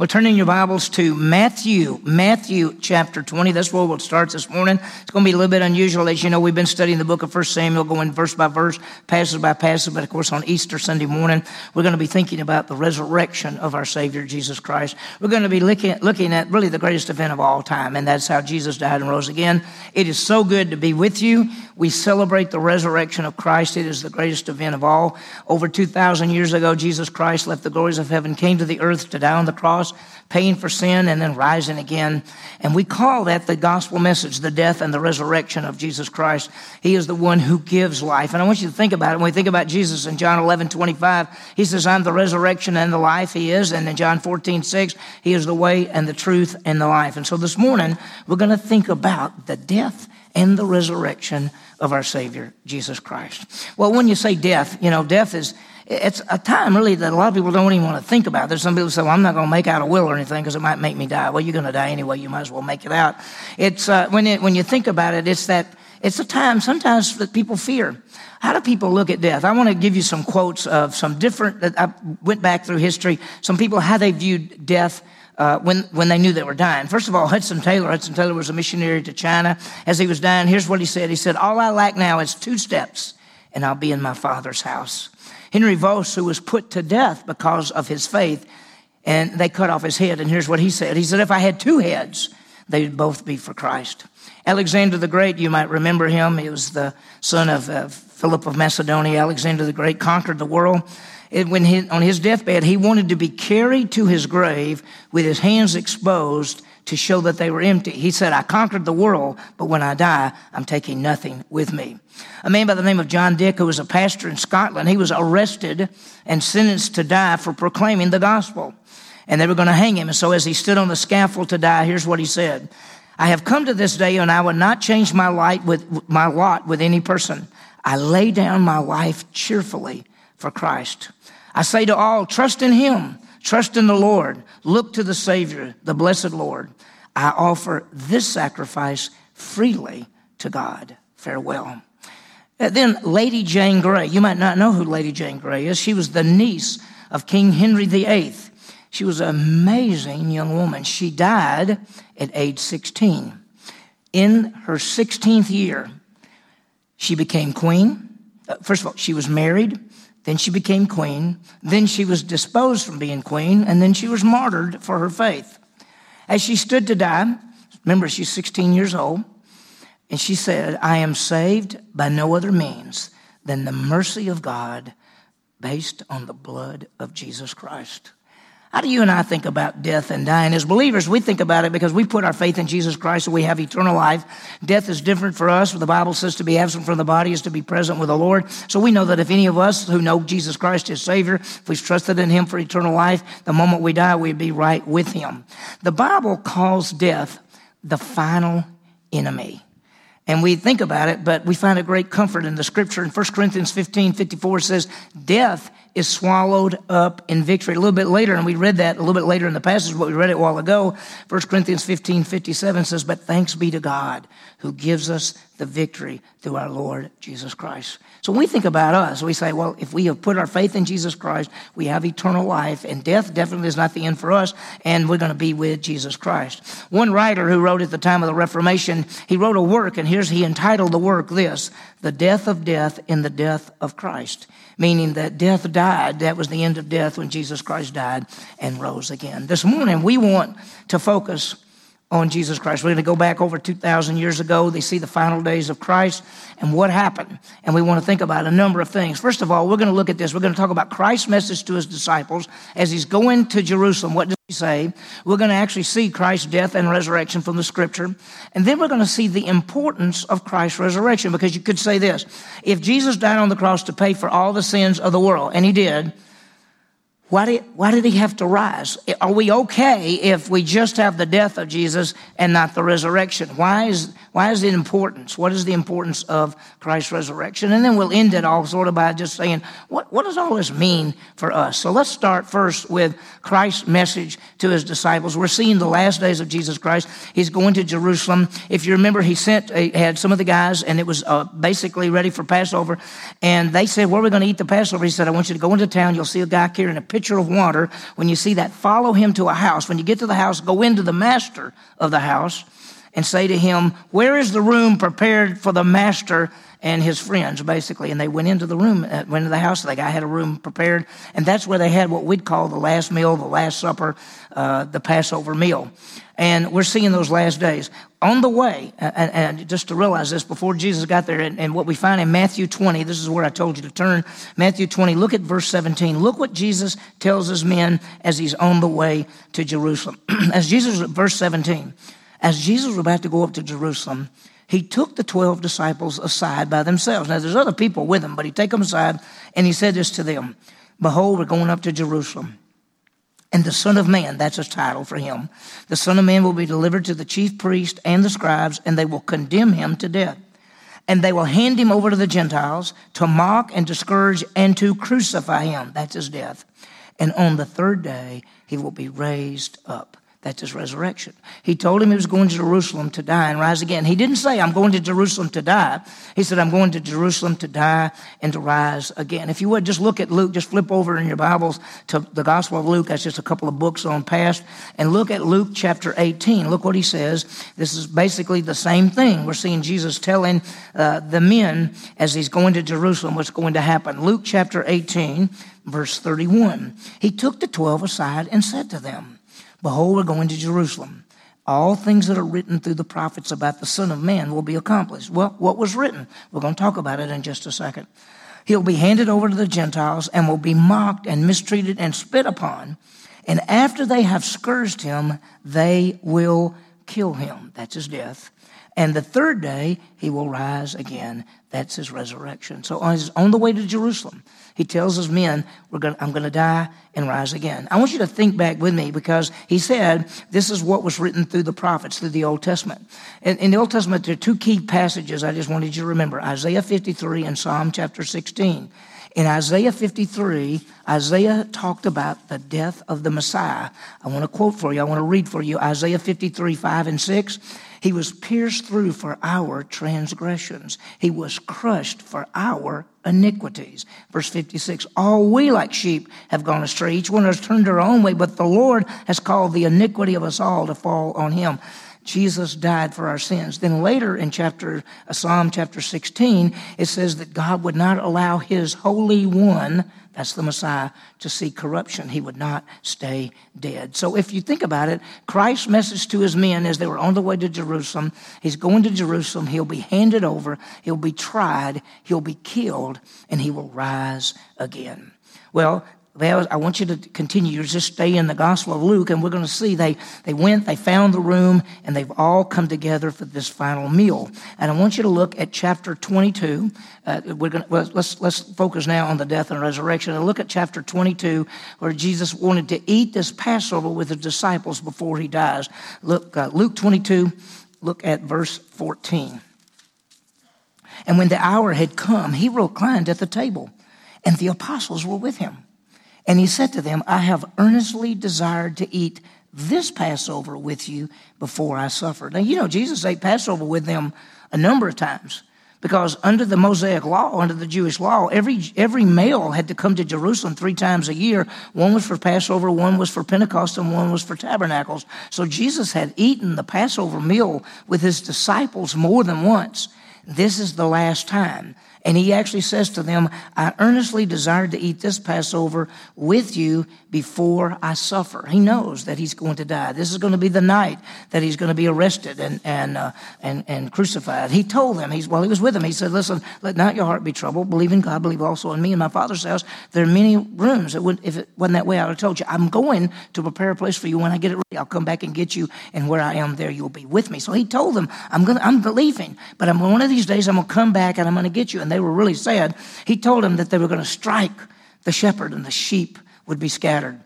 Well, turning your Bibles to Matthew, Matthew chapter 20. That's where we'll start this morning. It's going to be a little bit unusual. As you know, we've been studying the book of 1 Samuel, going verse by verse, passage by passage. But of course, on Easter Sunday morning, we're going to be thinking about the resurrection of our Savior, Jesus Christ. We're going to be looking looking at really the greatest event of all time, and that's how Jesus died and rose again. It is so good to be with you. We celebrate the resurrection of Christ. It is the greatest event of all. Over 2,000 years ago, Jesus Christ left the glories of heaven, came to the earth to die on the cross paying for sin and then rising again. And we call that the gospel message, the death and the resurrection of Jesus Christ. He is the one who gives life. And I want you to think about it. When we think about Jesus in John 11, 25, he says, I'm the resurrection and the life. He is. And in John 14, 6, he is the way and the truth and the life. And so this morning, we're going to think about the death and the resurrection of our Savior, Jesus Christ. Well, when you say death, you know, death is, it's a time really that a lot of people don't even want to think about. There's some people who say, well, I'm not going to make out a will or anything because it might make me die. Well, you're going to die anyway. You might as well make it out. It's, uh, when, it, when you think about it, it's that, it's a time sometimes that people fear. How do people look at death? I want to give you some quotes of some different, that I went back through history, some people, how they viewed death uh, when, when they knew they were dying. First of all, Hudson Taylor. Hudson Taylor was a missionary to China. As he was dying, here's what he said. He said, All I lack now is two steps, and I'll be in my Father's house. Henry Voes, who was put to death because of his faith, and they cut off his head. And here's what he said He said, If I had two heads, they'd both be for Christ. Alexander the Great, you might remember him. He was the son of uh, Philip of Macedonia. Alexander the Great conquered the world. It, when he, on his deathbed, he wanted to be carried to his grave with his hands exposed to show that they were empty. He said, I conquered the world, but when I die, I'm taking nothing with me. A man by the name of John Dick, who was a pastor in Scotland, he was arrested and sentenced to die for proclaiming the gospel. And they were going to hang him. And so as he stood on the scaffold to die, here's what he said. I have come to this day and I will not change my light with my lot with any person. I lay down my life cheerfully for Christ. I say to all, trust in him Trust in the Lord. Look to the Savior, the blessed Lord. I offer this sacrifice freely to God. Farewell. Uh, then Lady Jane Grey. You might not know who Lady Jane Grey is. She was the niece of King Henry VIII. She was an amazing young woman. She died at age 16. In her 16th year, she became queen. Uh, first of all, she was married. Then she became queen. Then she was disposed from being queen, and then she was martyred for her faith. As she stood to die, remember she's 16 years old, and she said, I am saved by no other means than the mercy of God based on the blood of Jesus Christ. How do you and I think about death and dying? As believers, we think about it because we put our faith in Jesus Christ and we have eternal life. Death is different for us. The Bible says to be absent from the body is to be present with the Lord. So we know that if any of us who know Jesus Christ as Savior, if we've trusted in Him for eternal life, the moment we die, we'd be right with Him. The Bible calls death the final enemy. And we think about it, but we find a great comfort in the scripture. In 1 Corinthians 15, 54 says, death is swallowed up in victory. A little bit later, and we read that a little bit later in the passage, but we read it a while ago. 1 Corinthians 15, 57 says, But thanks be to God who gives us the victory through our Lord Jesus Christ. So when we think about us, we say, well, if we have put our faith in Jesus Christ, we have eternal life, and death definitely is not the end for us, and we're going to be with Jesus Christ. One writer who wrote at the time of the Reformation, he wrote a work, and here's he entitled the work this, The Death of Death in the Death of Christ meaning that death died. That was the end of death when Jesus Christ died and rose again. This morning, we want to focus on Jesus Christ. We're going to go back over 2,000 years ago. They see the final days of Christ and what happened. And we want to think about a number of things. First of all, we're going to look at this. We're going to talk about Christ's message to his disciples as he's going to Jerusalem. What does he say? We're going to actually see Christ's death and resurrection from the scripture. And then we're going to see the importance of Christ's resurrection because you could say this. If Jesus died on the cross to pay for all the sins of the world, and he did, why did, why did he have to rise? Are we okay if we just have the death of Jesus and not the resurrection? Why is, why is it importance? What is the importance of Christ's resurrection? And then we'll end it all sort of by just saying, what, what does all this mean for us? So let's start first with Christ's message to his disciples. We're seeing the last days of Jesus Christ. He's going to Jerusalem. If you remember, he sent, he had some of the guys and it was uh, basically ready for Passover. And they said, where are we going to eat the Passover? He said, I want you to go into town. You'll see a guy carrying a pitcher pitcher of water. When you see that, follow him to a house. When you get to the house, go into the master of the house and say to him, Where is the room prepared for the master and his friends, basically? And they went into the room, uh, went into the house. The guy had a room prepared, and that's where they had what we'd call the last meal, the last supper, uh, the Passover meal. And we're seeing those last days. On the way, and, and just to realize this, before Jesus got there, and, and what we find in Matthew 20, this is where I told you to turn. Matthew 20, look at verse 17. Look what Jesus tells his men as he's on the way to Jerusalem. as Jesus, verse 17, as Jesus was about to go up to Jerusalem, he took the 12 disciples aside by themselves. Now, there's other people with him, but he took them aside and he said this to them Behold, we're going up to Jerusalem. And the Son of Man, that's his title for him, the Son of Man will be delivered to the chief priest and the scribes, and they will condemn him to death. And they will hand him over to the Gentiles to mock and discourage and to crucify him. That's his death. And on the third day, he will be raised up. That's his resurrection. He told him he was going to Jerusalem to die and rise again. He didn't say, I'm going to Jerusalem to die. He said, I'm going to Jerusalem to die and to rise again. If you would, just look at Luke, just flip over in your Bibles to the Gospel of Luke. That's just a couple of books on past. And look at Luke chapter 18. Look what he says. This is basically the same thing. We're seeing Jesus telling uh, the men as he's going to Jerusalem what's going to happen. Luke chapter 18, verse 31. He took the 12 aside and said to them, Behold, we're going to Jerusalem. All things that are written through the prophets about the Son of Man will be accomplished. Well, what was written? We're going to talk about it in just a second. He'll be handed over to the Gentiles and will be mocked and mistreated and spit upon. And after they have scourged him, they will kill him. That's his death. And the third day, he will rise again. That's his resurrection. So on, on the way to Jerusalem, he tells his men, gonna, I'm going to die and rise again. I want you to think back with me because he said this is what was written through the prophets, through the Old Testament. In, in the Old Testament, there are two key passages I just wanted you to remember Isaiah 53 and Psalm chapter 16. In Isaiah 53, Isaiah talked about the death of the Messiah. I want to quote for you, I want to read for you Isaiah 53, 5 and 6. He was pierced through for our transgressions. He was crushed for our iniquities. Verse 56 All we like sheep have gone astray. Each one has turned our own way, but the Lord has called the iniquity of us all to fall on him. Jesus died for our sins. Then later in chapter uh, Psalm chapter 16, it says that God would not allow his holy one that's the Messiah, to see corruption. He would not stay dead. So if you think about it, Christ's message to his men as they were on the way to Jerusalem, he's going to Jerusalem, he'll be handed over, he'll be tried, he'll be killed, and he will rise again. Well, I want you to continue. You just stay in the Gospel of Luke, and we're going to see they, they went, they found the room, and they've all come together for this final meal. And I want you to look at chapter 22. Uh, we're going to, well, let's, let's focus now on the death and resurrection. And look at chapter 22, where Jesus wanted to eat this Passover with his disciples before he dies. Look, uh, Luke 22, look at verse 14. And when the hour had come, he reclined at the table, and the apostles were with him. And he said to them, I have earnestly desired to eat this Passover with you before I suffer. Now, you know, Jesus ate Passover with them a number of times because under the Mosaic law, under the Jewish law, every, every male had to come to Jerusalem three times a year. One was for Passover, one was for Pentecost, and one was for tabernacles. So Jesus had eaten the Passover meal with his disciples more than once. This is the last time. And he actually says to them, I earnestly desire to eat this Passover with you before I suffer. He knows that he's going to die. This is going to be the night that he's going to be arrested and, and, uh, and, and crucified. He told them, he's, while he was with them, he said, Listen, let not your heart be troubled. Believe in God, believe also in me. In my Father's house, there are many rooms. It would, if it wasn't that way, I would have told you, I'm going to prepare a place for you. When I get it ready, I'll come back and get you. And where I am, there you'll be with me. So he told them, I'm, gonna, I'm believing, but I'm, one of these days I'm going to come back and I'm going to get you. And they were really sad, he told them that they were going to strike the shepherd and the sheep would be scattered.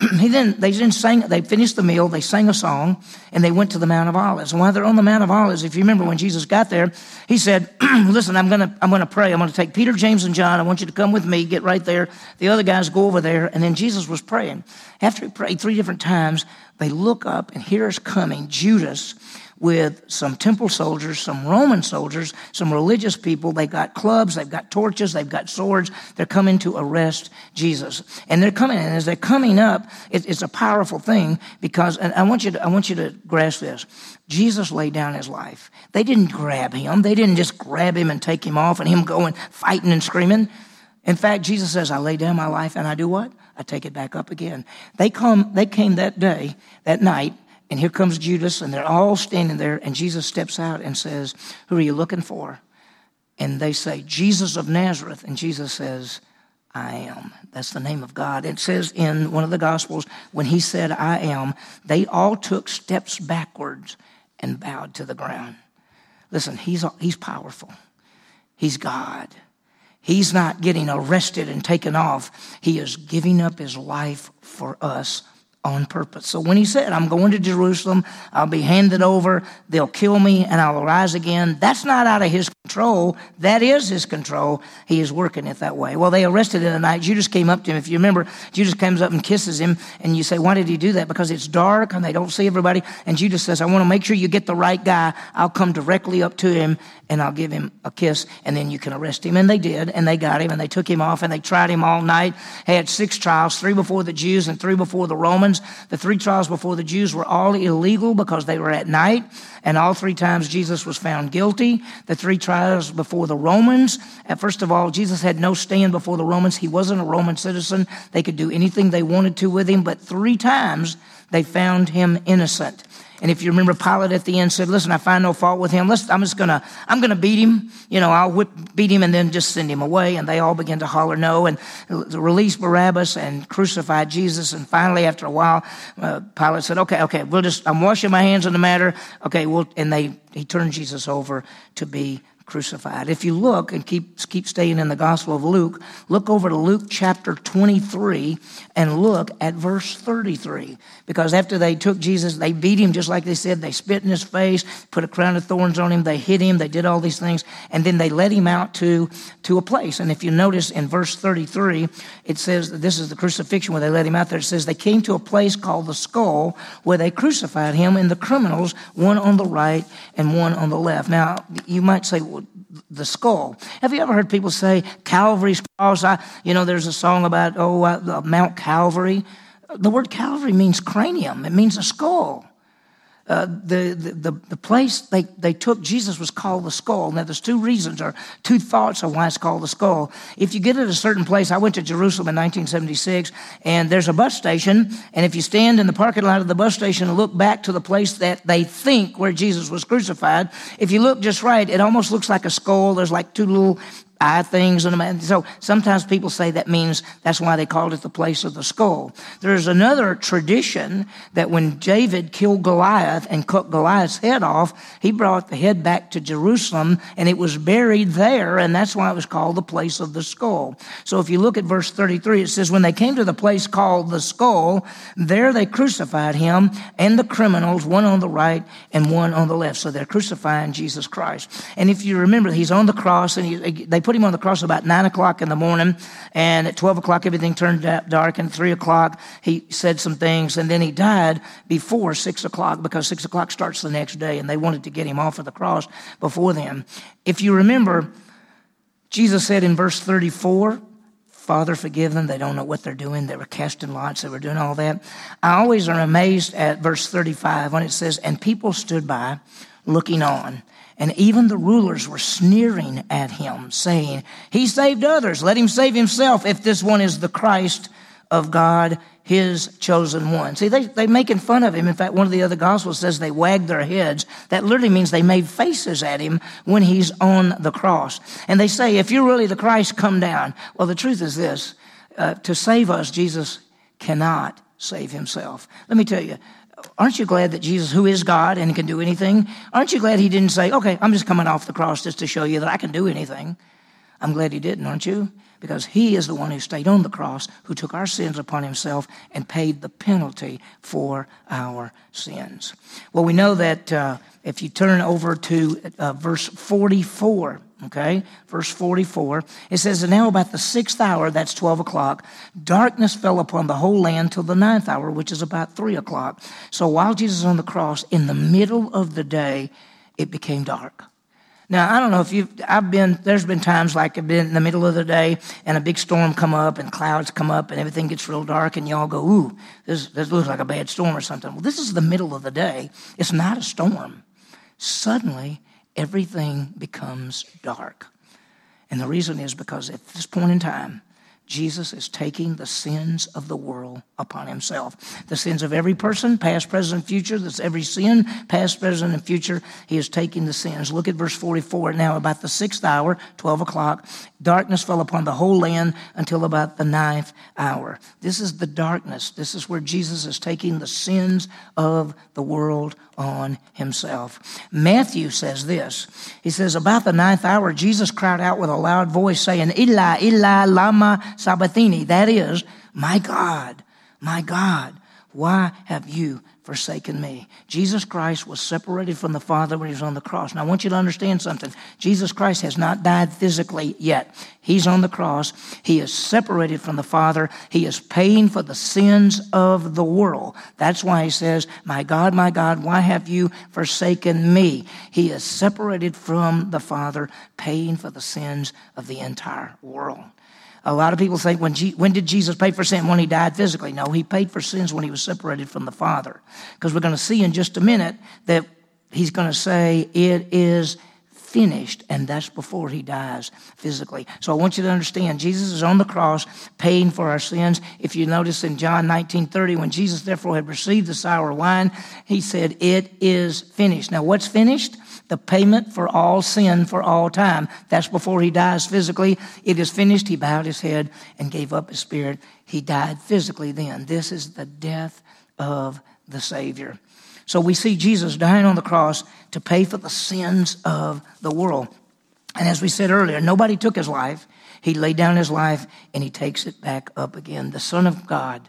he then they then sang they finished the meal they sang a song and they went to the mount of olives. And while they're on the mount of olives if you remember when jesus got there he said listen i'm gonna i'm gonna pray. I'm gonna take peter james and john. I want you to come with me get right there. The other guys go over there. And then jesus was praying. After he prayed three different times they look up and here is coming judas with some temple soldiers, some Roman soldiers, some religious people. They've got clubs, they've got torches, they've got swords. They're coming to arrest Jesus. And they're coming, and as they're coming up, it, it's a powerful thing because, and I want you to, I want you to grasp this. Jesus laid down his life. They didn't grab him. They didn't just grab him and take him off and him going fighting and screaming. In fact, Jesus says, I lay down my life and I do what? I take it back up again. They come, they came that day, that night, and here comes Judas, and they're all standing there, and Jesus steps out and says, Who are you looking for? And they say, Jesus of Nazareth. And Jesus says, I am. That's the name of God. It says in one of the Gospels, when he said, I am, they all took steps backwards and bowed to the ground. Listen, he's, he's powerful. He's God. He's not getting arrested and taken off. He is giving up his life for us on purpose. So when he said, I'm going to Jerusalem, I'll be handed over, they'll kill me, and I'll rise again, that's not out of his control. That is his control. He is working it that way. Well, they arrested him the night. Judas came up to him. If you remember, Judas comes up and kisses him, and you say, Why did he do that? Because it's dark and they don't see everybody. And Judas says, I want to make sure you get the right guy. I'll come directly up to him and I'll give him a kiss, and then you can arrest him. And they did, and they got him, and they took him off, and they tried him all night. Had six trials, three before the Jews and three before the Romans. The three trials before the Jews were all illegal because they were at night, and all three times Jesus was found guilty. The three trials before the Romans, first of all, Jesus had no stand before the Romans. He wasn't a Roman citizen. They could do anything they wanted to with him, but three times they found him innocent. And if you remember, Pilate at the end said, "Listen, I find no fault with him. I'm just gonna, I'm gonna beat him. You know, I'll whip, beat him, and then just send him away." And they all began to holler no, and release Barabbas and crucify Jesus. And finally, after a while, uh, Pilate said, "Okay, okay, we'll just, I'm washing my hands on the matter. Okay, well," and they, he turned Jesus over to be crucified. If you look and keep, keep staying in the Gospel of Luke, look over to Luke chapter 23 and look at verse 33. Because after they took Jesus, they beat him just like they said. They spit in his face, put a crown of thorns on him, they hit him, they did all these things, and then they led him out to, to a place. And if you notice in verse 33, it says this is the crucifixion where they led him out there. It says they came to a place called the skull where they crucified him and the criminals, one on the right and one on the left. Now, you might say, the skull. Have you ever heard people say Calvary's cross? I, you know, there's a song about, oh, uh, Mount Calvary. The word Calvary means cranium, it means a skull. Uh, the, the, the place they, they took Jesus was called the skull. Now, there's two reasons or two thoughts of why it's called the skull. If you get at a certain place, I went to Jerusalem in 1976, and there's a bus station, and if you stand in the parking lot of the bus station and look back to the place that they think where Jesus was crucified, if you look just right, it almost looks like a skull. There's like two little eye things. And so sometimes people say that means that's why they called it the place of the skull. There's another tradition that when David killed Goliath and cut Goliath's head off, he brought the head back to Jerusalem and it was buried there. And that's why it was called the place of the skull. So if you look at verse 33, it says, when they came to the place called the skull, there they crucified him and the criminals, one on the right and one on the left. So they're crucifying Jesus Christ. And if you remember, he's on the cross and he, they put him on the cross about nine o'clock in the morning. And at 12 o'clock, everything turned dark. And three o'clock, he said some things. And then he died before six o'clock because six o'clock starts the next day. And they wanted to get him off of the cross before then. If you remember, Jesus said in verse 34, Father, forgive them. They don't know what they're doing. They were casting lots. They were doing all that. I always am amazed at verse 35 when it says, And people stood by looking on. And even the rulers were sneering at him, saying, He saved others. Let him save himself if this one is the Christ of God, his chosen one. See, they, they're making fun of him. In fact, one of the other gospels says they wagged their heads. That literally means they made faces at him when he's on the cross. And they say, If you're really the Christ, come down. Well, the truth is this uh, to save us, Jesus cannot save himself. Let me tell you, aren't you glad that Jesus, who is God and can do anything, aren't you glad he didn't say, okay, I'm just coming off the cross just to show you that I can do anything? I'm glad he didn't, aren't you? Because he is the one who stayed on the cross, who took our sins upon himself and paid the penalty for our sins. Well, we know that uh, if you turn over to uh, verse 44, Okay, verse 44. It says, And now about the sixth hour, that's 12 o'clock, darkness fell upon the whole land till the ninth hour, which is about 3 o'clock. So while Jesus was on the cross, in the middle of the day, it became dark. Now, I don't know if you've, I've been, there's been times like I've been in the middle of the day and a big storm come up and clouds come up and everything gets real dark and y'all go, ooh, this, this looks like a bad storm or something. Well, this is the middle of the day. It's not a storm. Suddenly, everything becomes dark. And the reason is because at this point in time, Jesus is taking the sins of the world upon himself. The sins of every person, past, present, future. That's every sin, past, present, and future. He is taking the sins. Look at verse 44. Now, about the sixth hour, 12 o'clock, darkness fell upon the whole land until about the ninth hour. This is the darkness. This is where Jesus is taking the sins of the world on himself. Matthew says this. He says, About the ninth hour, Jesus cried out with a loud voice, saying, Eli, Eli, lama sabachthani. That is, My God, my God, why have you forsaken me. Jesus Christ was separated from the Father when he was on the cross. Now, I want you to understand something. Jesus Christ has not died physically yet. He's on the cross. He is separated from the Father. He is paying for the sins of the world. That's why he says, My God, my God, why have you forsaken me? He is separated from the Father, paying for the sins of the entire world. A lot of people think, when, G- when did Jesus pay for sin? When he died physically. No, he paid for sins when he was separated from the Father. Because we're going to see in just a minute that he's going to say, It is finished, and that's before he dies physically. So I want you to understand, Jesus is on the cross paying for our sins. If you notice in John 19 30, when Jesus therefore had received the sour wine, he said, It is finished. Now, what's finished? the payment for all sin for all time. That's before he dies physically. It is finished. He bowed his head and gave up his spirit. He died physically then. This is the death of the Savior. So we see Jesus dying on the cross to pay for the sins of the world. And as we said earlier, nobody took his life. He laid down his life and he takes it back up again. The Son of God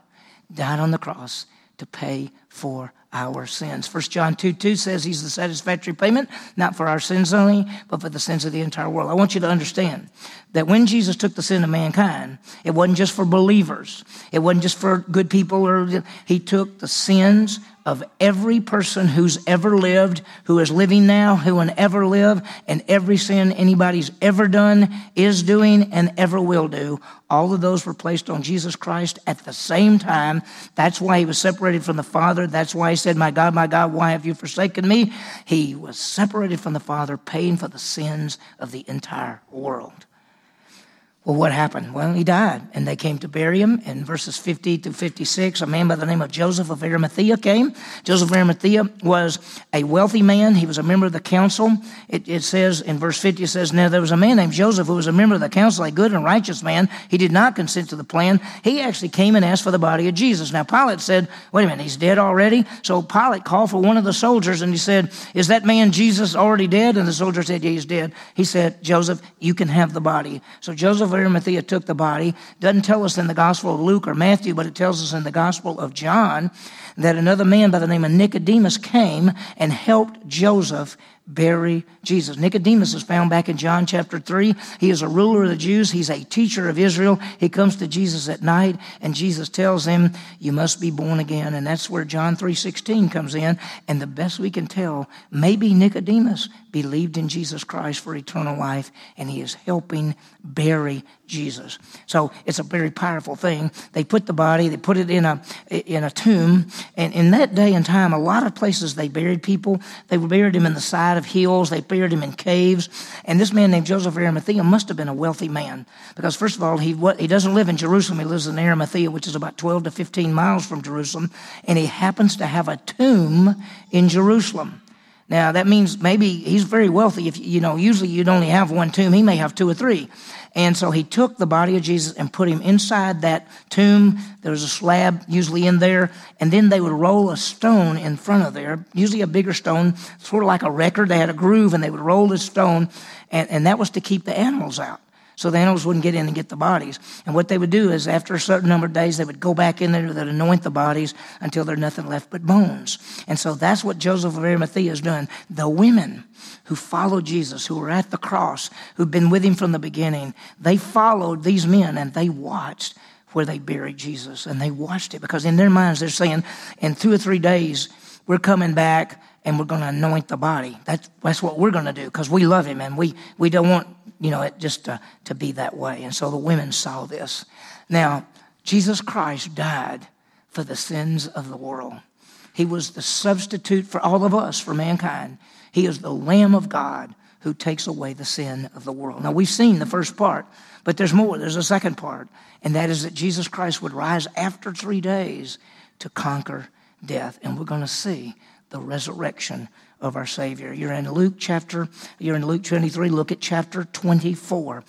died on the cross to pay for our sins. 1 John 2 2 says he's the satisfactory payment, not for our sins only, but for the sins of the entire world. I want you to understand that when Jesus took the sin of mankind, it wasn't just for believers. It wasn't just for good people or he took the sins of every person who's ever lived, who is living now, who will ever live, and every sin anybody's ever done, is doing, and ever will do. All of those were placed on Jesus Christ at the same time. That's why he was separated from the Father. That's why he said, My God, my God, why have you forsaken me? He was separated from the Father, paying for the sins of the entire world. Well, what happened? Well, he died, and they came to bury him. In verses 50 to 56, a man by the name of Joseph of Arimathea came. Joseph of Arimathea was a wealthy man. He was a member of the council. It, it, says in verse 50, it says, Now there was a man named Joseph who was a member of the council, a good and righteous man. He did not consent to the plan. He actually came and asked for the body of Jesus. Now, Pilate said, Wait a minute, he's dead already? So Pilate called for one of the soldiers and he said, Is that man Jesus already dead? And the soldier said, Yeah, he's dead. He said, Joseph, you can have the body. So Joseph Arimathea took the body. Doesn't tell us in the Gospel of Luke or Matthew, but it tells us in the Gospel of John that another man by the name of Nicodemus came and helped Joseph bury Jesus. Nicodemus is found back in John chapter 3. He is a ruler of the Jews. He's a teacher of Israel. He comes to Jesus at night and Jesus tells him, you must be born again. And that's where John 3.16 comes in. And the best we can tell, maybe Nicodemus believed in Jesus Christ for eternal life and he is helping bury Jesus. So it's a very powerful thing. They put the body, they put it in a in a tomb, and in that day and time, a lot of places they buried people. They buried him in the side of hills, they buried him in caves. And this man named Joseph Arimathea must have been a wealthy man because first of all, he he doesn't live in Jerusalem. He lives in Arimathea, which is about 12 to 15 miles from Jerusalem, and he happens to have a tomb in Jerusalem. Now that means maybe he's very wealthy. If you know, usually you'd only have one tomb. He may have two or three. And so he took the body of Jesus and put him inside that tomb. There was a slab usually in there. And then they would roll a stone in front of there, usually a bigger stone, sort of like a record. They had a groove and they would roll this stone. And, and that was to keep the animals out. So the animals wouldn't get in and get the bodies. And what they would do is, after a certain number of days, they would go back in there and anoint the bodies until there's nothing left but bones. And so that's what Joseph of Arimathea has done. The women who followed Jesus, who were at the cross, who've been with him from the beginning, they followed these men and they watched where they buried Jesus. And they watched it because in their minds they're saying, in two or three days, we're coming back and we're going to anoint the body. That's, that's what we're going to do because we love him and we, we don't want, you know, it just to, to be that way. And so the women saw this. Now, Jesus Christ died for the sins of the world. He was the substitute for all of us, for mankind. He is the Lamb of God who takes away the sin of the world. Now, we've seen the first part, but there's more. There's a second part, and that is that Jesus Christ would rise after three days to conquer death. And we're going to see the resurrection of our Savior. You're in Luke chapter, you're in Luke 23, look at chapter 24.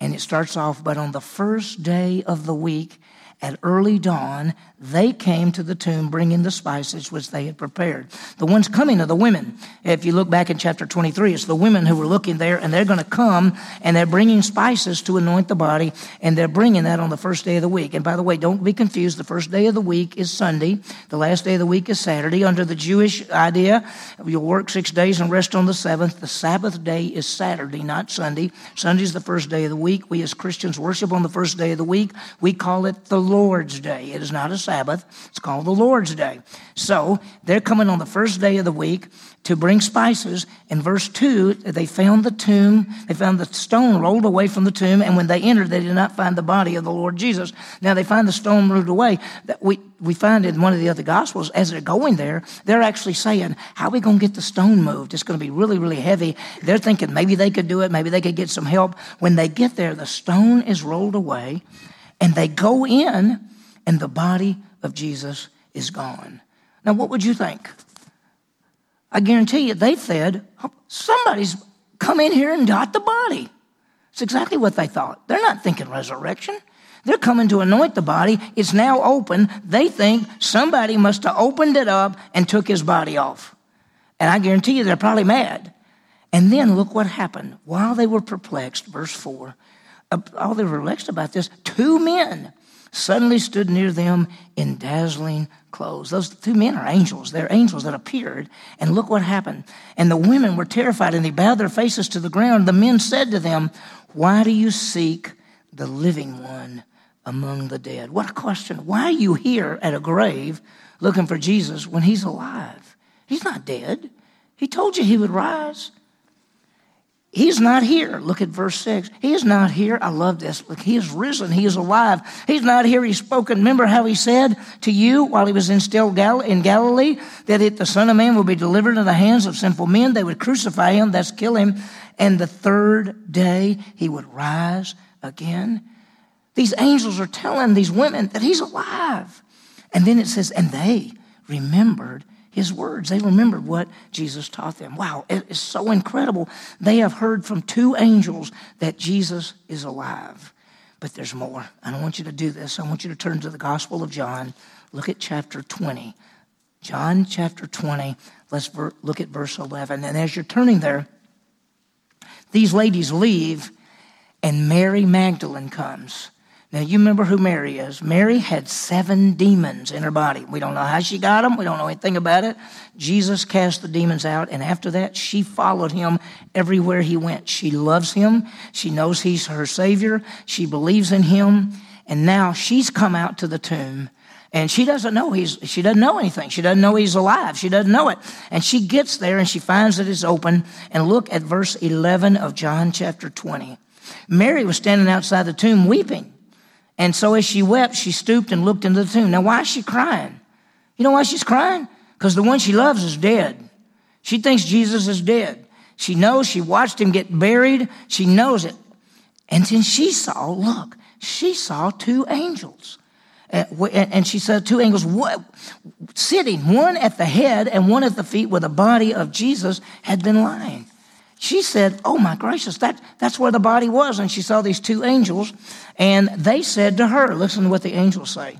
And it starts off, but on the first day of the week, at early dawn, they came to the tomb bringing the spices which they had prepared. The ones coming are the women. If you look back in chapter 23, it's the women who were looking there, and they're going to come and they're bringing spices to anoint the body, and they're bringing that on the first day of the week. And by the way, don't be confused. The first day of the week is Sunday, the last day of the week is Saturday. Under the Jewish idea, you'll work six days and rest on the seventh. The Sabbath day is Saturday, not Sunday. Sunday is the first day of the week. We as Christians worship on the first day of the week. We call it the Lord's Day. It is not a Sabbath, it's called the Lord's Day. So they're coming on the first day of the week to bring spices. In verse 2, they found the tomb, they found the stone rolled away from the tomb, and when they entered, they did not find the body of the Lord Jesus. Now they find the stone rolled away. We, we find in one of the other Gospels, as they're going there, they're actually saying, How are we going to get the stone moved? It's going to be really, really heavy. They're thinking maybe they could do it, maybe they could get some help. When they get there, the stone is rolled away and they go in, and the body of Jesus is gone. Now, what would you think? I guarantee you, they said, somebody's come in here and got the body. It's exactly what they thought. They're not thinking resurrection. They're coming to anoint the body. It's now open. They think somebody must have opened it up and took his body off. And I guarantee you, they're probably mad. And then look what happened. While they were perplexed, verse 4, all they were perplexed about this, two men suddenly stood near them in dazzling clothes. Those two men are angels. They're angels that appeared. And look what happened. And the women were terrified and they bowed their faces to the ground. The men said to them, Why do you seek the living one among the dead? What a question. Why are you here at a grave looking for Jesus when he's alive? He's not dead. He told you he would rise. He's not here. Look at verse 6. He is not here. I love this. Look, he is risen. He is alive. He's not here. He's spoken. Remember how he said to you while he was in still Gal- in Galilee that if the Son of Man will be delivered into the hands of sinful men, they would crucify him, that's kill him, and the third day he would rise again. These angels are telling these women that he's alive. And then it says, and they remembered his words. They remembered what Jesus taught them. Wow, it is so incredible. They have heard from two angels that Jesus is alive. But there's more. I don't want you to do this. I want you to turn to the Gospel of John. Look at chapter 20. John chapter 20. Let's ver- look at verse 11. And as you're turning there, these ladies leave, and Mary Magdalene comes. Now, you remember who Mary is. Mary had seven demons in her body. We don't know how she got them. We don't know anything about it. Jesus cast the demons out, and after that, she followed him everywhere he went. She loves him. She knows he's her Savior. She believes in him. And now she's come out to the tomb. And she doesn't know he's, she doesn't know anything. She doesn't know he's alive. She doesn't know it. And she gets there and she finds that it's open. And look at verse 11 of John chapter 20. Mary was standing outside the tomb weeping. And so as she wept, she stooped and looked into the tomb. Now, why is she crying? You know why she's crying? Because the one she loves is dead. She thinks Jesus is dead. She knows she watched him get buried. She knows it. And then she saw, look, she saw two angels. And she saw two angels sitting, one at the head and one at the feet where the body of Jesus had been lying. She said, Oh my gracious, that, that's where the body was. And she saw these two angels, and they said to her, Listen to what the angels say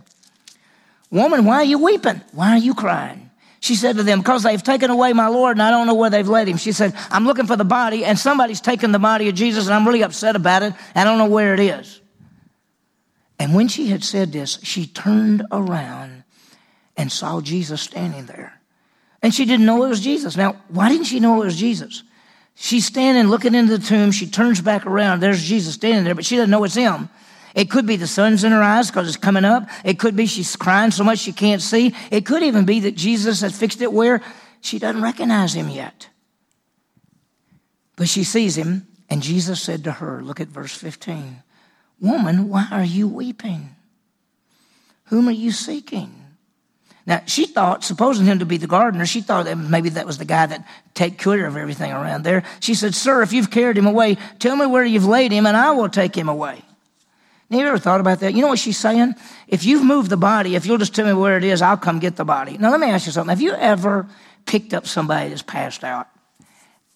Woman, why are you weeping? Why are you crying? She said to them, Because they've taken away my Lord and I don't know where they've laid him. She said, I'm looking for the body and somebody's taken the body of Jesus and I'm really upset about it. I don't know where it is. And when she had said this, she turned around and saw Jesus standing there. And she didn't know it was Jesus. Now, why didn't she know it was Jesus? She's standing looking into the tomb. She turns back around. There's Jesus standing there, but she doesn't know it's him. It could be the sun's in her eyes because it's coming up. It could be she's crying so much she can't see. It could even be that Jesus has fixed it where she doesn't recognize him yet. But she sees him, and Jesus said to her, Look at verse 15 Woman, why are you weeping? Whom are you seeking? Now, she thought, supposing him to be the gardener, she thought that maybe that was the guy that take care of everything around there. She said, Sir, if you've carried him away, tell me where you've laid him, and I will take him away. Now, you ever thought about that? You know what she's saying? If you've moved the body, if you'll just tell me where it is, I'll come get the body. Now, let me ask you something. Have you ever picked up somebody that's passed out?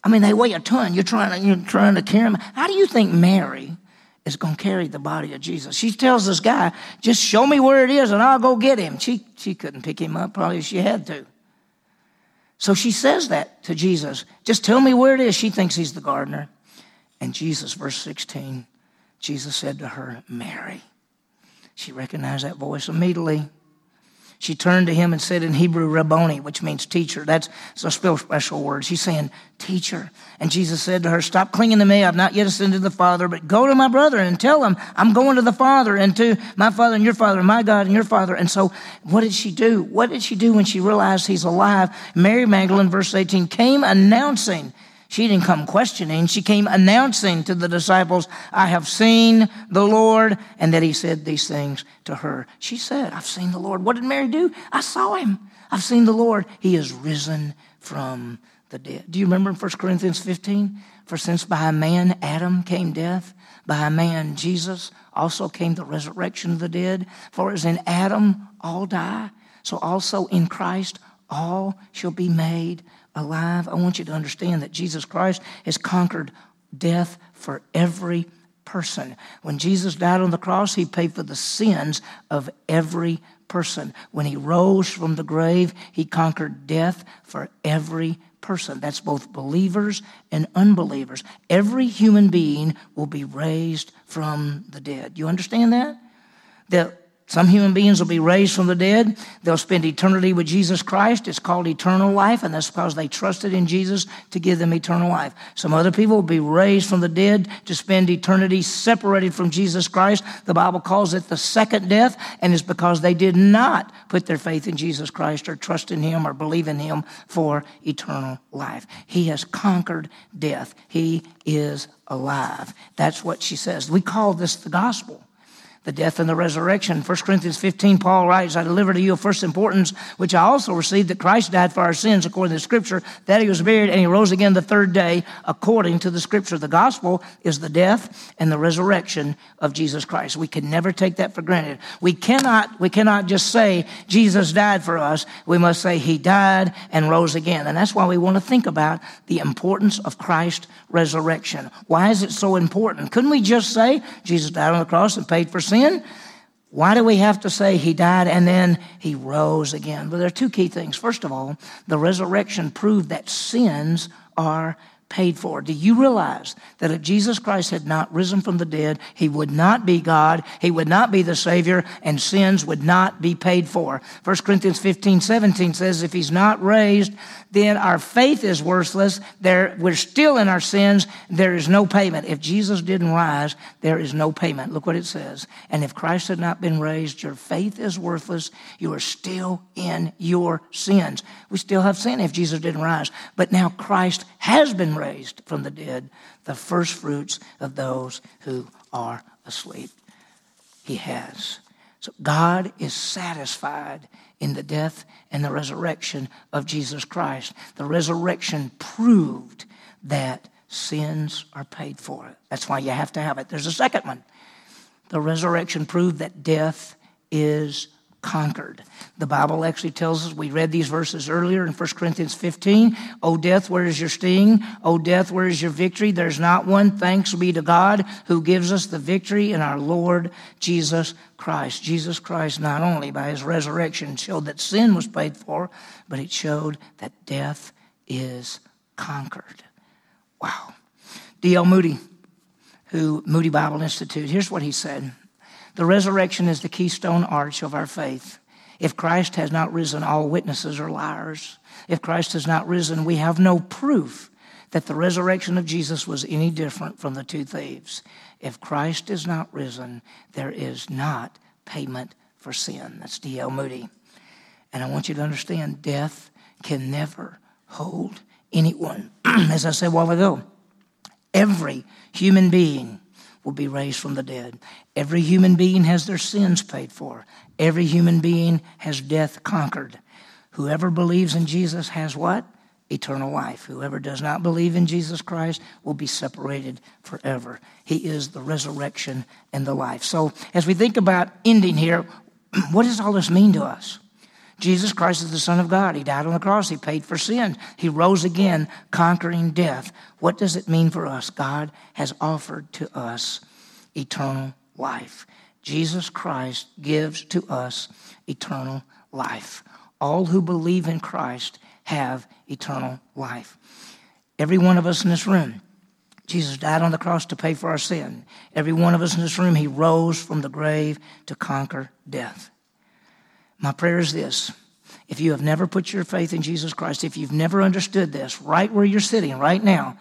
I mean, they weigh a ton. You're trying to, you're trying to carry them. How do you think Mary is going to carry the body of Jesus? She tells this guy, just show me where it is and I'll go get him. She, she couldn't pick him up, probably she had to. So she says that to Jesus. Just tell me where it is. She thinks he's the gardener. And Jesus, verse 16, Jesus said to her, Mary. She recognized that voice immediately. She turned to him and said in Hebrew, Rabboni, which means teacher. That's a special word. She's saying, teacher. And Jesus said to her, Stop clinging to me. I've not yet ascended to the Father, but go to my brother and tell him, I'm going to the Father and to my Father and your Father, and my God and your Father. And so, what did she do? What did she do when she realized he's alive? Mary Magdalene, verse 18, came announcing, she didn't come questioning. She came announcing to the disciples, I have seen the Lord, and that he said these things to her. She said, I've seen the Lord. What did Mary do? I saw him. I've seen the Lord. He is risen from the dead. Do you remember in 1 Corinthians 15? For since by a man Adam came death, by a man Jesus also came the resurrection of the dead. For as in Adam all die, so also in Christ all shall be made alive. I want you to understand that Jesus Christ has conquered death for every person. When Jesus died on the cross, he paid for the sins of every person. When he rose from the grave, he conquered death for every person. That's both believers and unbelievers. Every human being will be raised from the dead. You understand that? That some human beings will be raised from the dead. They'll spend eternity with Jesus Christ. It's called eternal life, and that's because they trusted in Jesus to give them eternal life. Some other people will be raised from the dead to spend eternity separated from Jesus Christ. The Bible calls it the second death, and it's because they did not put their faith in Jesus Christ or trust in Him or believe in Him for eternal life. He has conquered death. He is alive. That's what she says. We call this the gospel the death and the resurrection. 1 Corinthians 15, Paul writes, I deliver to you of first importance, which I also received, that Christ died for our sins according to the scripture, that he was buried and he rose again the third day according to the scripture. The gospel is the death and the resurrection of Jesus Christ. We can never take that for granted. We cannot, we cannot just say Jesus died for us. We must say he died and rose again. And that's why we want to think about the importance of Christ's resurrection. Why is it so important? Couldn't we just say Jesus died on the cross and paid for sin? Sin? Why do we have to say he died and then he rose again? Well, there are two key things. First of all, the resurrection proved that sins are paid for. Do you realize that if Jesus Christ had not risen from the dead, he would not be God, he would not be the Savior, and sins would not be paid for? 1 Corinthians 15, 17 says, if he's not raised, then our faith is worthless. There, we're still in our sins. There is no payment. If Jesus didn't rise, there is no payment. Look what it says. And if Christ had not been raised, your faith is worthless. You are still in your sins. We still have sin if Jesus didn't rise. But now Christ has been raised from the dead, the first fruits of those who are asleep. He has. So God is satisfied in the death and the resurrection of Jesus Christ. The resurrection proved that sins are paid for. That's why you have to have it. There's a second one. The resurrection proved that death is conquered. The Bible actually tells us, we read these verses earlier in 1 Corinthians 15. O death, where is your sting? O death, where is your victory? There's not one. Thanks be to God who gives us the victory in our Lord Jesus Christ. Jesus Christ, not only by his resurrection, showed that sin was paid for, but it showed that death is conquered. Wow. D.L. Moody, who Moody Bible Institute, here's what he said. The resurrection is the keystone arch of our faith. If Christ has not risen, all witnesses are liars. If Christ has not risen, we have no proof that the resurrection of Jesus was any different from the two thieves. If Christ is not risen, there is not payment for sin. That's D.L. Moody. And I want you to understand death can never hold anyone. As I said a while ago, every human being will be raised from the dead. Every human being has their sins paid for. Every human being has death conquered. Whoever believes in Jesus has what? Eternal life. Whoever does not believe in Jesus Christ will be separated forever. He is the resurrection and the life. So, as we think about ending here, what does all this mean to us? Jesus Christ is the Son of God. He died on the cross. He paid for sin. He rose again, conquering death. What does it mean for us? God has offered to us eternal life. Jesus Christ gives to us eternal life. All who believe in Christ have eternal life. Every one of us in this room, Jesus died on the cross to pay for our sin. Every one of us in this room, he rose from the grave to conquer death. My prayer is this. If you have never put your faith in Jesus Christ, if you've never understood this, right where you're sitting right now,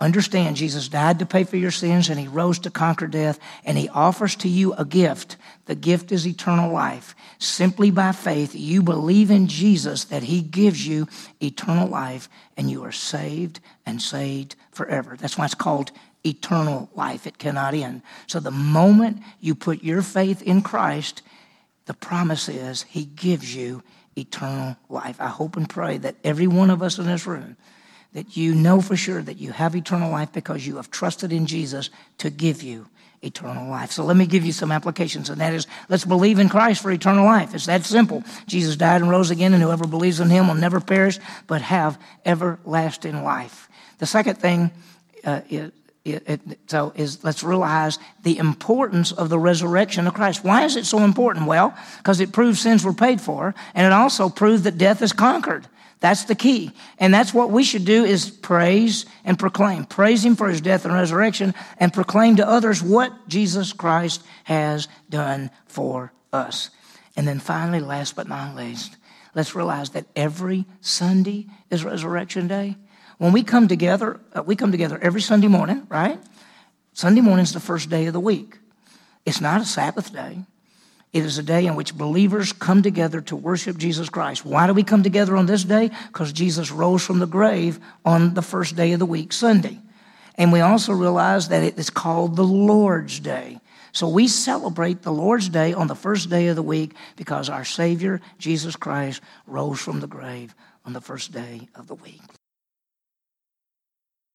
understand Jesus died to pay for your sins and he rose to conquer death and he offers to you a gift. The gift is eternal life. Simply by faith, you believe in Jesus that he gives you eternal life and you are saved and saved forever. That's why it's called eternal life. It cannot end. So the moment you put your faith in Christ, the promise is He gives you eternal life. I hope and pray that every one of us in this room, that you know for sure that you have eternal life because you have trusted in Jesus to give you eternal life. So let me give you some applications, and that is let's believe in Christ for eternal life. It's that simple. Jesus died and rose again, and whoever believes in him will never perish, but have everlasting life. The second thing uh, is, it, so is let's realize the importance of the resurrection of Christ. Why is it so important? Well, because it proves sins were paid for, and it also proves that death is conquered. That's the key. And that's what we should do is praise and proclaim. Praise him for his death and resurrection and proclaim to others what Jesus Christ has done for us. And then finally, last but not least, let's realize that every Sunday is resurrection day. When we come together, uh, we come together every Sunday morning, right? Sunday morning is the first day of the week. It's not a Sabbath day. It is a day in which believers come together to worship Jesus Christ. Why do we come together on this day? Because Jesus rose from the grave on the first day of the week, Sunday. And we also realize that it is called the Lord's Day. So we celebrate the Lord's Day on the first day of the week because our Savior, Jesus Christ, rose from the grave on the first day of the week.